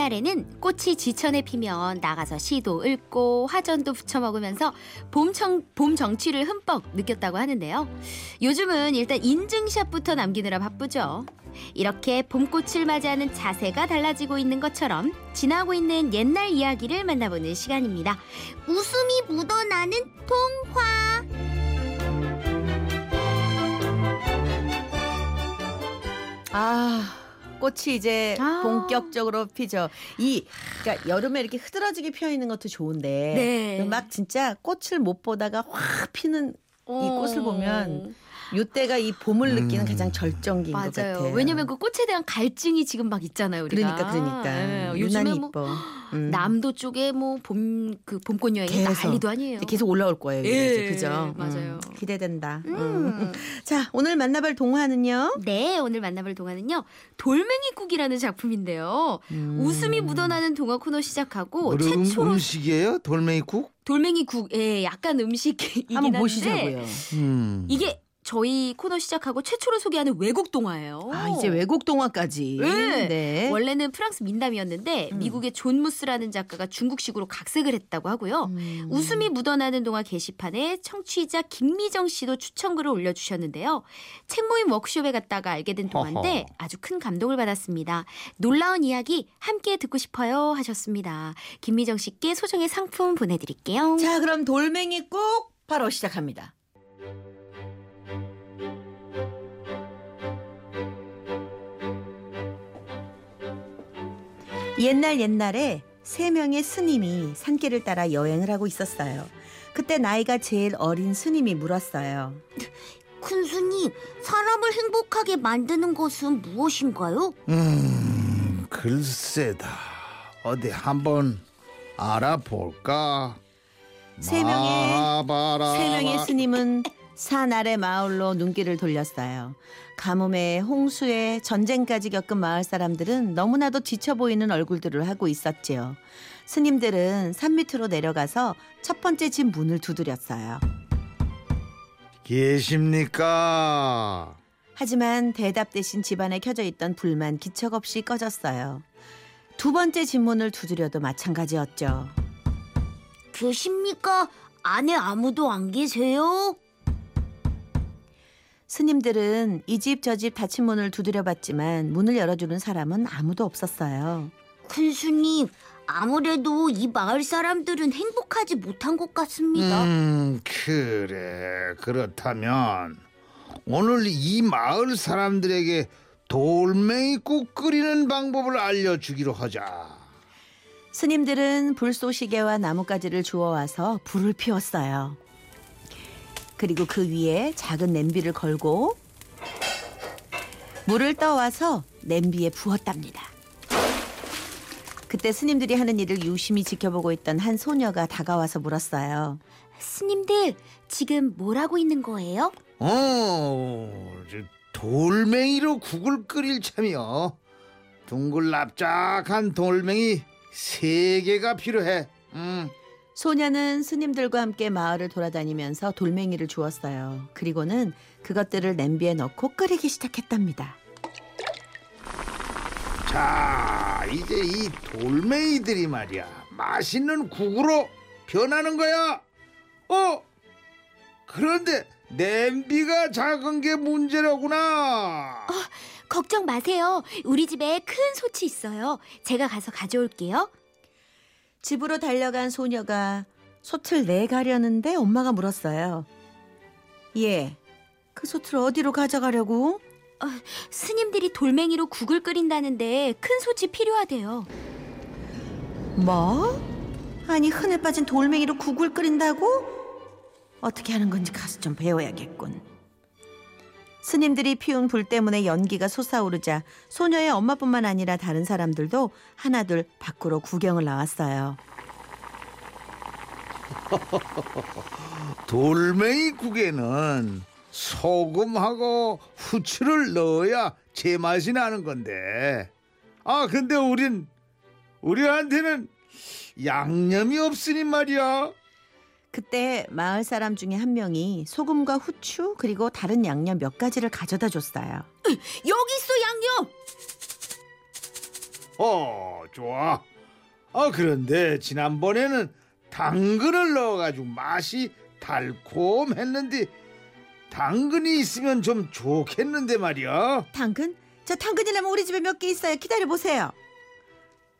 옛날에는 꽃이 지천에 피면 나가서 시도 읊고 화전도 부쳐 먹으면서 봄청, 봄 정취를 흠뻑 느꼈다고 하는데요. 요즘은 일단 인증샷부터 남기느라 바쁘죠. 이렇게 봄꽃을 맞이하는 자세가 달라지고 있는 것처럼 지나고 있는 옛날 이야기를 만나보는 시간입니다. 웃음이 묻어나 꽃이 이제 아. 본격적으로 피죠. 이 그러니까 여름에 이렇게 흐드러지게 피어 있는 것도 좋은데 네. 막 진짜 꽃을 못 보다가 확 피는 이 꽃을 보면 요때가 이 봄을 느끼는 음. 가장 절정기인 것 맞아요. 같아요. 왜냐면 그 꽃에 대한 갈증이 지금 막 있잖아요. 우리가. 그러니까 그러니까 예, 유난히 요즘에 뭐 이뻐. 음. 남도 쪽에 뭐 봄 그 봄꽃 여행이 계속. 난리도 아니에요. 계속 올라올 거예요. 이제 예, 그죠? 맞아요. 음, 기대된다. 음. 음. 자 오늘 만나볼 동화는요. 네, 오늘 만나볼 동화는요. 돌멩이국이라는 작품인데요. 음. 웃음이 묻어나는 동화 코너 시작하고 음, 최초로 음식이에요? 돌멩이국? 돌멩이국, 예, 약간 음식이긴 한번 한데 보시자고요. 음. 이게 저희 코너 시작하고 최초로 소개하는 외국 동화예요. 아 이제 외국 동화까지. 네. 네. 원래는 프랑스 민담이었는데 음. 미국의 존 무스라는 작가가 중국식으로 각색을 했다고 하고요. 음. 웃음이 묻어나는 동화 게시판에 청취자 김미정 씨도 추천글을 올려주셨는데요. 책 모임 워크숍에 갔다가 알게 된 동화인데. 아주 큰 감동을 받았습니다. 놀라운 이야기 함께 듣고 싶어요 하셨습니다. 김미정 씨께 소정의 상품 보내드릴게요. 자 그럼 돌멩이 꼭 바로 시작합니다. 옛날 옛날에 세 명의 스님이 산길을 따라 여행을 하고 있었어요. 그때 나이가 제일 어린 스님이 물었어요. 큰 스님, 사람을 행복하게 만드는 것은 무엇인가요? 음, 글쎄다. 어디 한번 알아볼까? 세 명의 세 명의 스님은 산 아래 마을로 눈길을 돌렸어요. 가뭄에 홍수에 전쟁까지 겪은 마을 사람들은 너무나도 지쳐 보이는 얼굴들을 하고 있었지요. 스님들은 산 밑으로 내려가서 첫 번째 집 문을 두드렸어요. 계십니까? 하지만 대답 대신 집안에 켜져 있던 불만 기척 없이 꺼졌어요. 두 번째 집 문을 두드려도 마찬가지였죠. 계십니까? 안에 아무도 안 계세요? 스님들은 이 집 저 집 닫힌 문을 두드려 봤지만 문을 열어주는 사람은 아무도 없었어요. 큰 스님, 아무래도 이 마을 사람들은 행복하지 못한 것 같습니다. 음, 그래. 그렇다면 오늘 이 마을 사람들에게 돌멩이 국 끓이는 방법을 알려주기로 하자. 스님들은 불쏘시개와 나뭇가지를 주워와서 불을 피웠어요. 그리고 그 위에 작은 냄비를 걸고 물을 떠와서 냄비에 부었답니다. 그때 스님들이 하는 일을 유심히 지켜보고 있던 한 소녀가 다가와서 물었어요. 스님들, 지금 뭘 하고 있는 거예요? 어, 저 돌멩이로 국을 끓일 참이요. 둥글납작한 돌멩이 세 개가 필요해. 음. 소녀는 스님들과 함께 마을을 돌아다니면서 돌멩이를 주었어요. 그리고는 그것들을 냄비에 넣고 끓이기 시작했답니다. 자, 이제 이 돌멩이들이 말이야. 맛있는 국으로 변하는 거야. 어? 그런데 냄비가 작은 게 문제라구나. 걱정 마세요. 우리 집에 큰 솥이 있어요. 제가 가서 가져올게요. 집으로 달려간 소녀가 솥을 내가려는데 엄마가 물었어요. 예, 그 솥을 어디로 가져가려고? 스님들이 돌멩이로 국을 끓인다는데 큰 솥이 필요하대요. 뭐? 아니 흔해 빠진 돌멩이로 국을 끓인다고? 어떻게 하는 건지 가서 좀 배워야겠군. 스님들이 피운 불 때문에 연기가 솟아오르자 소녀의 엄마뿐만 아니라 다른 사람들도 하나둘 밖으로 구경을 나왔어요. 돌멩이 국에는 소금하고 후추를 넣어야 제맛이 나는 건데. 아, 근데 우린 우리한테는 양념이 없으니 말이야. 그때 마을 사람 중에 한 명이 소금과 후추 그리고 다른 양념 몇 가지를 가져다 줬어요. 여기 있어 양념. 허 좋아. 아 그런데 지난번에는 당근을 넣어가지고 맛이 달콤했는데 당근이 있으면 좀 좋겠는데 말이야. 당근? 저 당근이라면 우리 집에 몇 개 있어요. 기다려 보세요.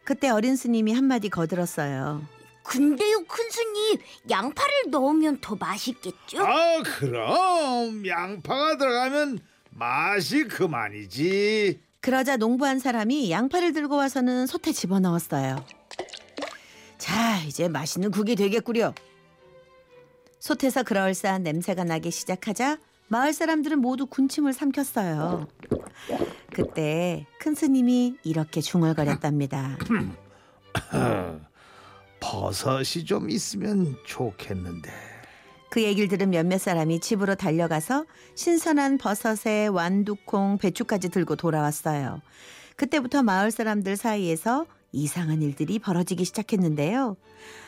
그때 어린 스님이 한마디 거들었어요. 근데요, 큰 스님, 양파를 넣으면 더 맛있겠죠? 아 그럼 양파가 들어가면 맛이 그만이지. 그러자 농부 한 사람이 양파를 들고 와서는 솥에 집어넣었어요. 자, 이제 맛있는 국이 되겠구려. 솥에서 그럴싸한 냄새가 나기 시작하자 마을 사람들은 모두 군침을 삼켰어요. 그때 큰 스님이 이렇게 중얼거렸답니다. 버섯이 좀 있으면 좋겠는데. 그 얘기를 들은 몇몇 사람이 집으로 달려가서 신선한 버섯에 완두콩, 배추까지 들고 돌아왔어요. 그때부터 마을 사람들 사이에서 이상한 일들이 벌어지기 시작했는데요.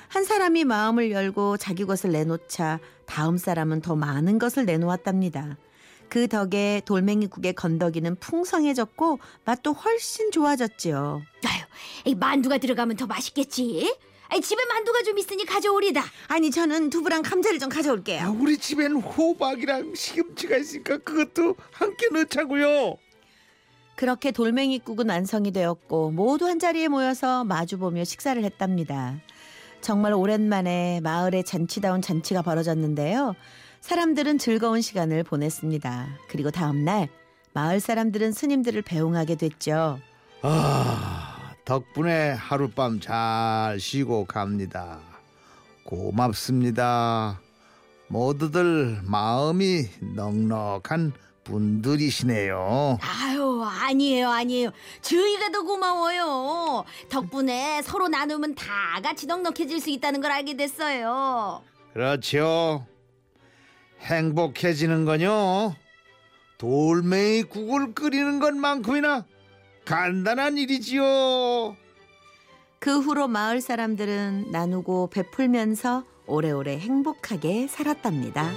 한 사람이 마음을 열고 자기 것을 내놓자 다음 사람은 더 많은 것을 내놓았답니다. 그 덕에 돌멩이국의 건더기는 풍성해졌고 맛도 훨씬 좋아졌지요. 아유, 이 만두가 들어가면 더 맛있겠지? 아이, 집에 만두가 좀 있으니 가져오리다. 아니 저는 두부랑 감자를 좀 야, 가져올게요. 우리 집엔 호박이랑 시금치가 있으니까 그것도 함께 넣자고요. 그렇게 돌멩이국은 완성이 되었고 모두 한 자리에 모여서 마주보며 식사를 했답니다. 정말 오랜만에 마을에 잔치다운 잔치가 벌어졌는데요. 사람들은 즐거운 시간을 보냈습니다. 그리고 다음 날 마을 사람들은 스님들을 배웅하게 됐죠. 아, 덕분에 하룻밤 잘 쉬고 갑니다. 고맙습니다. 모두들 마음이 넉넉한 분들이시네요. 아유, 아니에요, 아니에요. 저희가 더 고마워요. 덕분에 서로 나누면 다 같이 넉넉해질 수 있다는 걸 알게 됐어요. 그렇죠. 행복해지는 건요. 돌멩이 국을 끓이는 것만큼이나 간단한 일이지요. 그 후로 마을 사람들은 나누고 베풀면서 오래오래 행복하게 살았답니다.